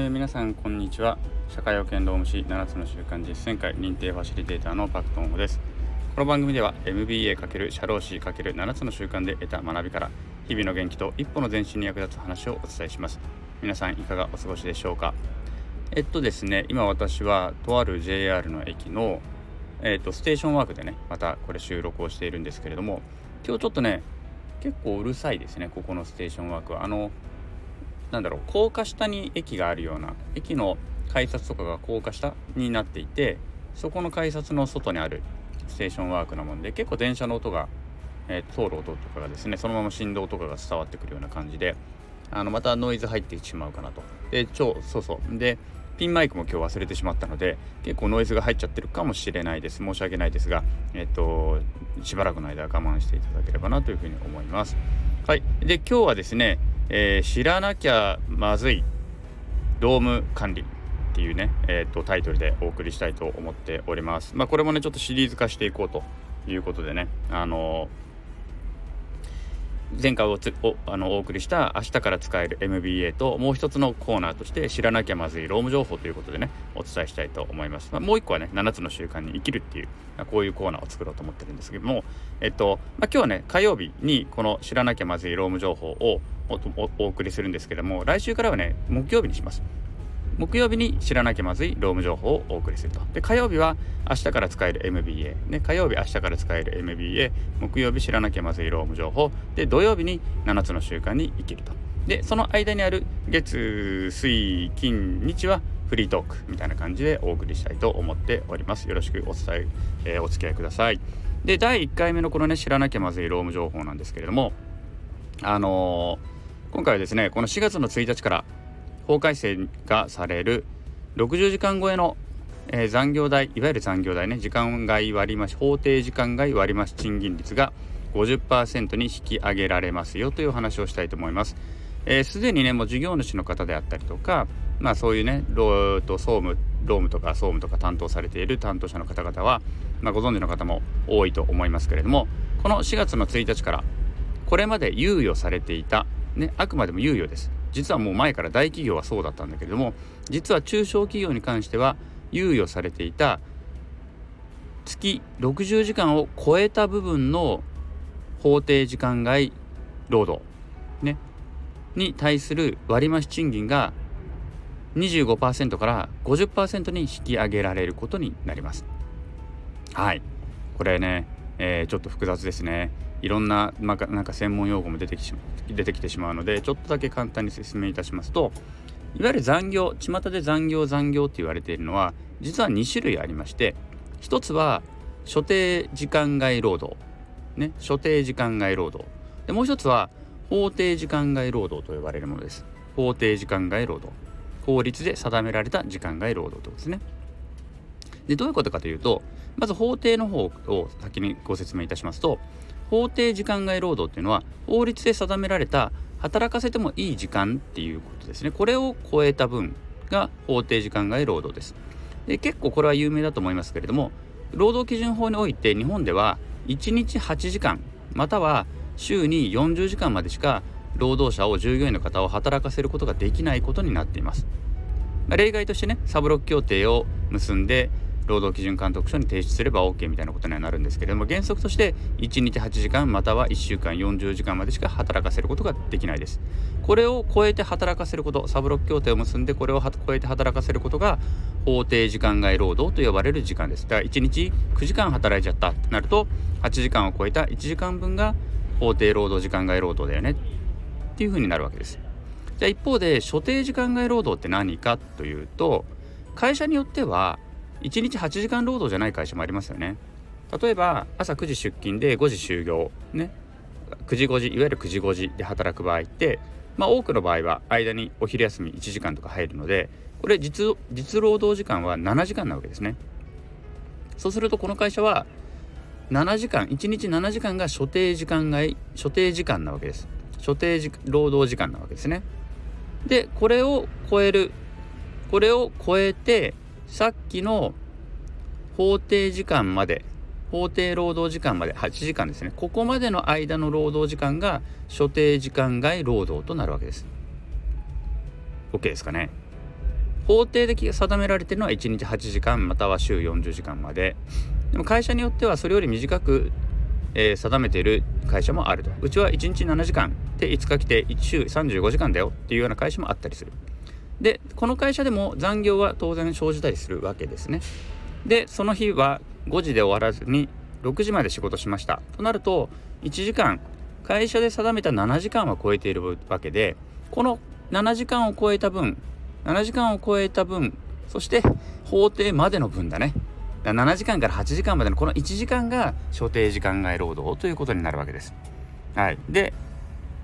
えー、皆さんこんにちは。社会保険労務士7つの習慣実践会認定ファシリテーターのパクトンホです。この番組では MBA× 社労士 ×7 つの習慣で得た学びから日々の元気と一歩の前進に役立つ話をお伝えします。皆さんいかがお過ごしでしょうか？えっとですね今私はとある JR の駅のえっとステーションワークでねまたこれ収録をしているんですけれども今日ちょっとね結構うるさいですねここのステーションワークは。あのなんだろう高架下に駅があるような駅の改札とかが高架下になっていてそこの改札の外にあるステーションワークなもんで結構電車の音が、えー、通る音とかがですねそのまま振動とかが伝わってくるような感じであのまたノイズ入ってしまうかなと。で超そうそう。でピンマイクも今日忘れてしまったので結構ノイズが入っちゃってるかもしれないです。申し訳ないですがえっとしばらくの間我慢していただければなというふうに思います。はい。で今日はですねえー、知らなきゃまずいドーム管理っていうね、えーと、タイトルでお送りしたいと思っております。まあ、これもねちょっとシリーズ化していこうということでねあのー前回おつおあのお送りした明日から使える MBA ともう一つのコーナーとして知らなきゃまずい労務情報ということでねお伝えしたいと思います、まあ、もう一個はね7つの習慣に生きるっていうあこういうコーナーを作ろうと思ってるんですけどもえっと、まあ、今日はね火曜日にこの知らなきゃまずい労務情報をお送りするんですけども来週からはね木曜日にします木曜日に知らなきゃまずい労務情報をお送りすると。で、火曜日は明日から使える MBA。ね、火曜日明日から使える MBA。木曜日知らなきゃまずい労務情報。で、土曜日に7つの習慣に生きると。で、その間にある月、水、金、日はフリートークみたいな感じでお送りしたいと思っております。よろしくお伝え、えー、お付き合いください。で、第1回目のこのね、知らなきゃまずい労務情報なんですけれども、あのー、今回はですね、この4月の1日から法改正がされる60時間超えの、えー、残業代いわゆる残業代ね時間外割増法定時間外割増賃金率が50%に引き上げられますよという話をしたいと思います。す、えー、で、にねもう事業主の方であったりとかまあそういうね労と総務労務とか総務とか担当されている担当者の方々は、まあ、ご存知の方も多いと思いますけれどもこの4月の1日からこれまで猶予されていた、ね、あくまでも猶予です実はもう前から大企業はそうだったんだけれども実は中小企業に関しては猶予されていた月60時間を超えた部分の法定時間外労働、ね、に対する割増賃金が25%から50%に引き上げられることになります。はい。これね、えー、ちょっと複雑ですね。いろんな,、まあ、なんか専門用語も出てきし出てきてしまうのでちょっとだけ簡単に説明いたしますといわゆる残業巷で残業残業って言われているのは実は2種類ありまして1つは所定時間外労働。ね所定時間外労働。でもう一つは法定時間外労働と呼ばれるものです。法定時間外労働。法律で定められた時間外労働ということですね。でどういうことかというとまず法定の方を先にご説明いたしますと法定時間外労働っていうのは法律で定められた働かせてもいい時間っていうことですねこれを超えた分が法定時間外労働ですで結構これは有名だと思いますけれども労働基準法において日本では1日8時間または週に40時間までしか労働者を従業員の方を働かせることができないことになっています。例外としてねサブロック協定を結んで労働基準監督署に提出すれば OK みたいなことにはなるんですけれども原則として1日8時間または1週間40時間までしか働かせることができないです。これを超えて働かせることサブロック協定を結んでこれを超えて働かせることが法定時間外労働と呼ばれる時間です。だから1日9時間働いちゃったってなると8時間を超えた1時間分が法定労働時間外労働だよねっていうふうになるわけです。じゃあ一方で所定時間外労働って何かというと会社によっては1日8時間労働じゃない会社もありますよね。例えば朝9時出勤で5時就業。ね。9時5時いわゆる9時5時で働く場合ってまあ多くの場合は間にお昼休み1時間とか入るのでこれ実実労働時間は7時間なわけですね。そうするとこの会社は7時間1日7時間が所定時間外所定時間なわけです。所定時労働時間なわけですね。でこれを超えるこれを超えてさっきの法定時間まで法定労働時間まで8時間ですね。ここまでの間の労働時間が所定時間外労働となるわけです。OK ですかね。法定で定められているのは1日8時間または週40時間まで。でも会社によってはそれより短く、えー、定めている会社もあると。うちは1日7時間で5日来て1週35時間だよっていうような会社もあったりする。でこの会社でも残業は当然生じたりするわけですね。でその日は5時で終わらずに6時まで仕事しました。となると1時間会社で定めた7時間は超えているわけでこの7時間を超えた分7時間を超えた分そして法定までの分だね。7時間から8時間までのこの1時間が所定時間外労働ということになるわけです。はい、で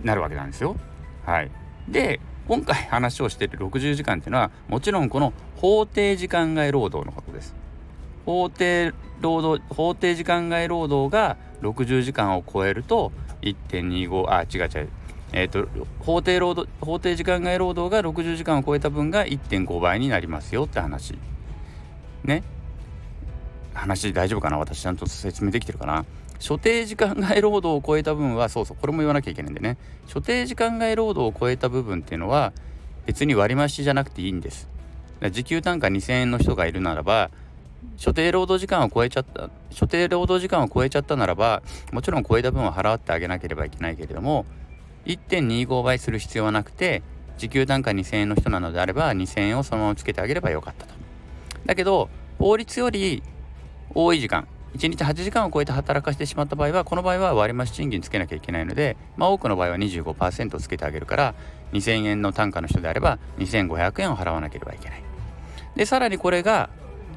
なるわけなんですよ。はい、で今回話をしている60時間っていうのはもちろんこの法定時間外労働のことです。法定労働法定時間外労働が60時間を超えると1.25あ違う違う。えっ、ー、と法定労働法定時間外労働が60時間を超えた分が1.5倍になりますよって話。ね。話大丈夫かな？私ちゃんと説明できてるかな？所定時間外労働を超えた分はそうそうこれも言わなきゃいけないんでね。所定時間外労働を超えた部分っていうのは別に割増じゃなくていいんです。時給単価2000円の人がいるならば所定労働時間を超えちゃった所定労働時間を超えちゃったならばもちろん超えた分は払ってあげなければいけないけれども1.25倍する必要はなくて時給単価2000円の人なのであれば2000円をそのままつけてあげればよかったと。だけど法律より多い時間。1日8時間を超えて働かせてしまった場合はこの場合は割増賃金つけなきゃいけないので、まあ、多くの場合は25%つけてあげるから2000円の単価の人であれば2500円を払わなければいけないでさらにこれが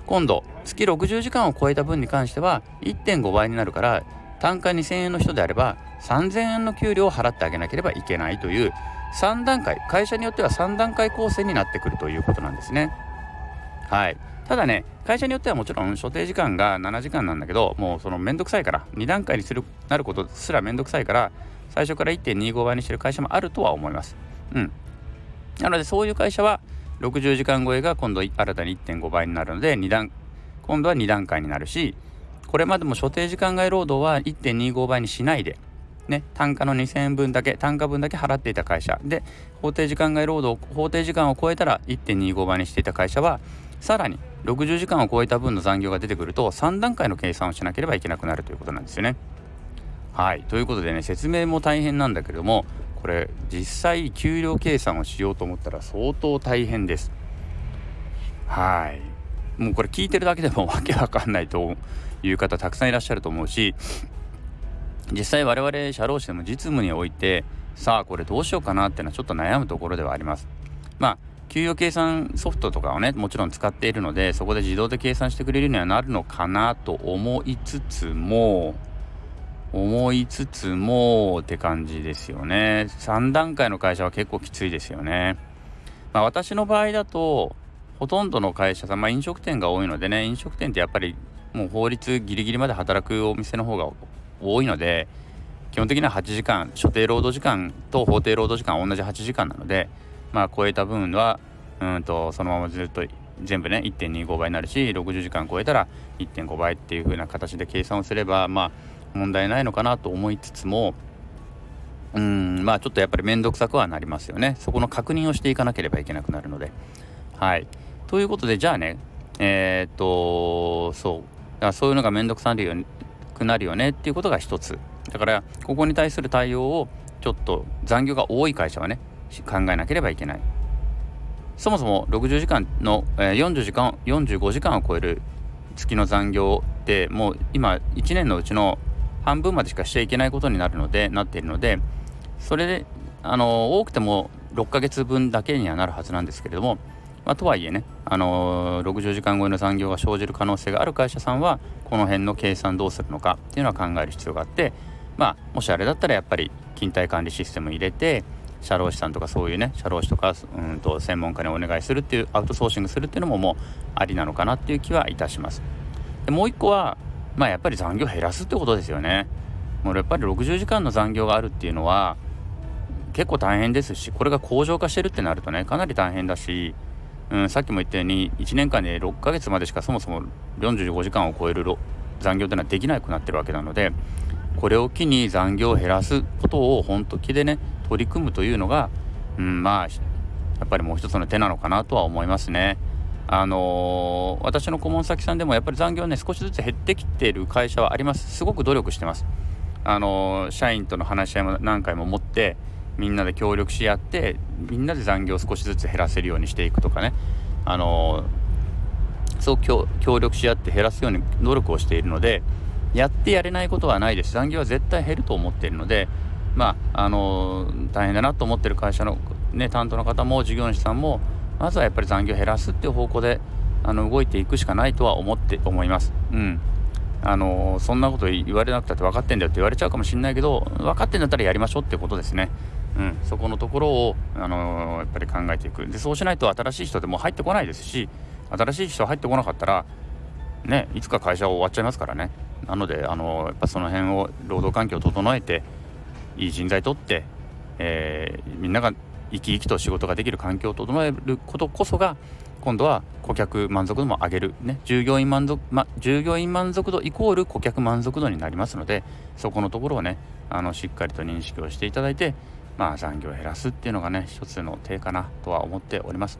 今度月60時間を超えた分に関しては1.5倍になるから単価2000円の人であれば3000円の給料を払ってあげなければいけないという3段階会社によっては3段階構成になってくるということなんですね。はいただね会社によってはもちろん所定時間が7時間なんだけどもうそのめんどくさいから2段階にするなることすらめんどくさいから最初から1.25倍にしてる会社もあるとは思います。うん。なのでそういう会社は60時間超えが今度新たに1.5倍になるので2段今度は2段階になるしこれまでも所定時間外労働は1.25倍にしないでね、単価の2000円分だけ単価分だけ払っていた会社で法定時間外労働法定時間を超えたら1.25倍にしていた会社はさらに60時間を超えた分の残業が出てくると3段階の計算をしなければいけなくなるということなんですよね。はいということでね説明も大変なんだけれどもこれ実際給料計算をしようと思ったら相当大変です。はいもうこれ聞いてるだけでもわけわかんないという方たくさんいらっしゃると思うし実際我々社労士でも実務においてさあこれどうしようかなっていうのはちょっと悩むところではあります。まあ給与計算ソフトとかをねもちろん使っているのでそこで自動で計算してくれるにはなるのかなと思いつつも思いつつもって感じですよね3段階の会社は結構きついですよねまあ私の場合だとほとんどの会社さん、まあ、飲食店が多いのでね飲食店ってやっぱりもう法律ギリギリまで働くお店の方が多いので基本的には8時間所定労働時間と法定労働時間同じ8時間なのでまあ超えた分はうんとそのままずっと全部ね1.25倍になるし60時間超えたら1.5倍っていう風な形で計算をすればまあ問題ないのかなと思いつつもうんまあちょっとやっぱり面倒くさくはなりますよね。そこの確認をしていかなければいけなくなるので。はい。ということでじゃあねえー、っとそう。だそういうのが面倒くさくなるよねっていうことが一つ。だからここに対する対応をちょっと残業が多い会社はね考えなければいけない。そもそも60時間の、40時間45時間を超える月の残業ってもう今1年のうちの半分までしかしちゃいけないことになるのでなっているのでそれであの多くても6ヶ月分だけにはなるはずなんですけれども、まあ、とはいえね、あの60時間超えの残業が生じる可能性がある会社さんはこの辺の計算どうするのかっていうのは考える必要があってまあもしあれだったらやっぱり勤怠管理システム入れて社労士さんとかそういうね社労士とかうんと専門家にお願いするっていうアウトソーシングするっていうのももうありなのかなっていう気はいたします。でもう一個はまあやっぱり残業減らすってことですよね。もうやっぱり60時間の残業があるっていうのは結構大変ですしこれが恒常化してるってなるとねかなり大変だし、うん、さっきも言ったように1年間で6ヶ月までしかそもそも45時間を超える残業っていうのはできなくなってるわけなのでこれを機に残業を減らすことを本気でね取り組むというのが、うん、まあやっぱりもう一つの手なのかなとは思いますね。あのー、私の顧問先さんでもやっぱり残業ね少しずつ減ってきてる会社はありますすごく努力してますあのー、社員との話し合いも何回も持ってみんなで協力し合ってみんなで残業を少しずつ減らせるようにしていくとかねあの、そう協力し合って減らすように努力をしているのでやってやれないことはないです残業は絶対減ると思っているのでまああの大変だなと思ってる会社の、ね、担当の方も事業主さんもまずはやっぱり残業減らすっていう方向であの動いていくしかないとは思って思います。うんあのそんなこと言われなくたって分かってんだよって言われちゃうかもしれないけど分かってんだったらやりましょうってことですね。うん、そこのところを、あのやっぱり考えていく。でそうしないと新しい人でも入ってこないですし新しい人入ってこなかったらねいつか会社終わっちゃいますからね。なので、あのやっぱその辺を労働環境を整えていい人材取って、えー、みんなが生き生きと仕事ができる環境を整えることこそが今度は顧客満足度も上げる、ね、従業員満足、ま、従業員満足度イコール顧客満足度になりますのでそこのところをねあのしっかりと認識をしていただいて、まあ、残業を減らすっていうのがね一つの手かなとは思っております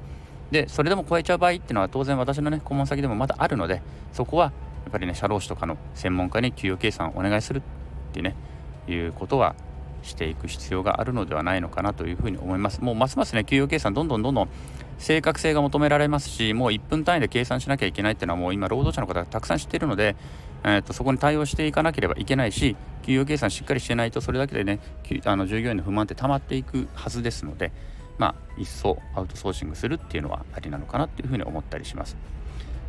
でそれでも超えちゃう場合っていうのは当然私のね顧問先でもまだあるのでそこはやっぱりね社労士とかの専門家に給与計算をお願いするってねいうことはしていく必要があるのではないのかなというふうに思います。もうますますね、給与計算どんどんどんどん正確性が求められますし、もう1分単位で計算しなきゃいけないっていうのはもう今労働者の方がたくさん知っているので、えー、とそこに対応していかなければいけないし、給与計算しっかりしてないとそれだけでね、あの従業員の不満って溜まっていくはずですので、まあ、一層アウトソーシングするっていうのはありなのかなっていうふうに思ったりします。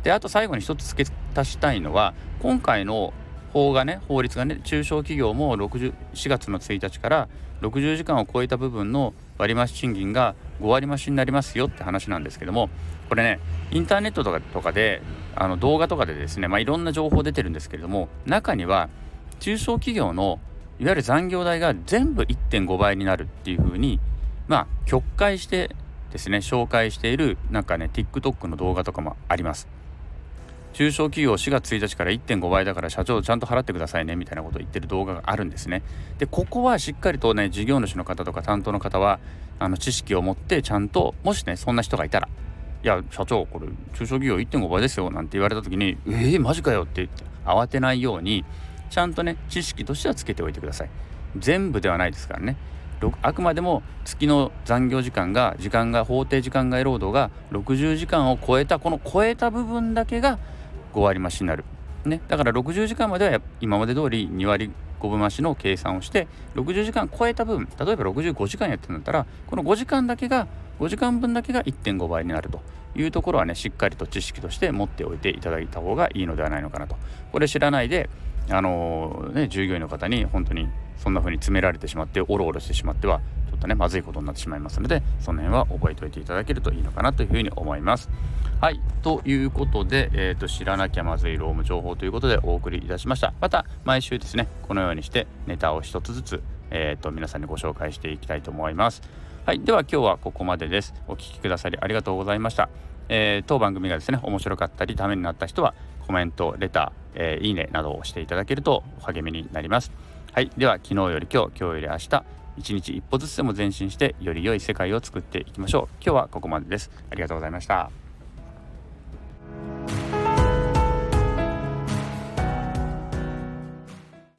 で、あと最後に一つ付け足したいのは、今回の法がね法律がね中小企業も4月の1日から60時間を超えた部分の割増賃金が5割増しになりますよって話なんですけどもこれねインターネットとかとかであの動画とかでですね、まあ、いろんな情報出てるんですけれども中には中小企業のいわゆる残業代が全部1.5倍になるっていうふうにまあ曲解してですね紹介しているなんかね TikTok の動画とかもあります。中小企業4月1日から1.5倍だから社長ちゃんと払ってくださいねみたいなことを言ってる動画があるんですね。でここはしっかりとね事業主の方とか担当の方はあの知識を持ってちゃんともしねそんな人がいたら「いや社長これ中小企業1.5倍ですよ」なんて言われた時に「えー、マジかよ」って言って慌てないようにちゃんとね知識としてはつけておいてください。全部ではないですからね。あくまでも月の残業時間が時間が法定時間外労働が60時間を超えたこの超えた部分だけが5割増しになる。ね、だから60時間までは今まで通り2割5分増しの計算をして60時間超えた分例えば65時間やってるんだったらこの5時間だけが5時間分だけが1.5倍になるというところはねしっかりと知識として持っておいていただいた方がいいのではないのかなとこれ知らないであのー、ね従業員の方に本当にそんな風に詰められてしまっておろおろしてしまってはとねまずいことになってしまいますのでその辺は覚えておいていただけるといいのかなというふうに思います。はいということで、えーと、知らなきゃまずい労務情報ということでお送りいたしました。また毎週ですねこのようにしてネタを一つずつ、えーと、皆さんにご紹介していきたいと思います。はいでは今日はここまでです。お聴きくださりありがとうございました。えー、当番組がですね面白かったりためになった人はコメントレター、えー、いいねなどをしていただけると励みになります。はいでは昨日より今日今日より明日一日一歩ずつでも前進してより良い世界を作っていきましょう。今日はここまでです。ありがとうございました。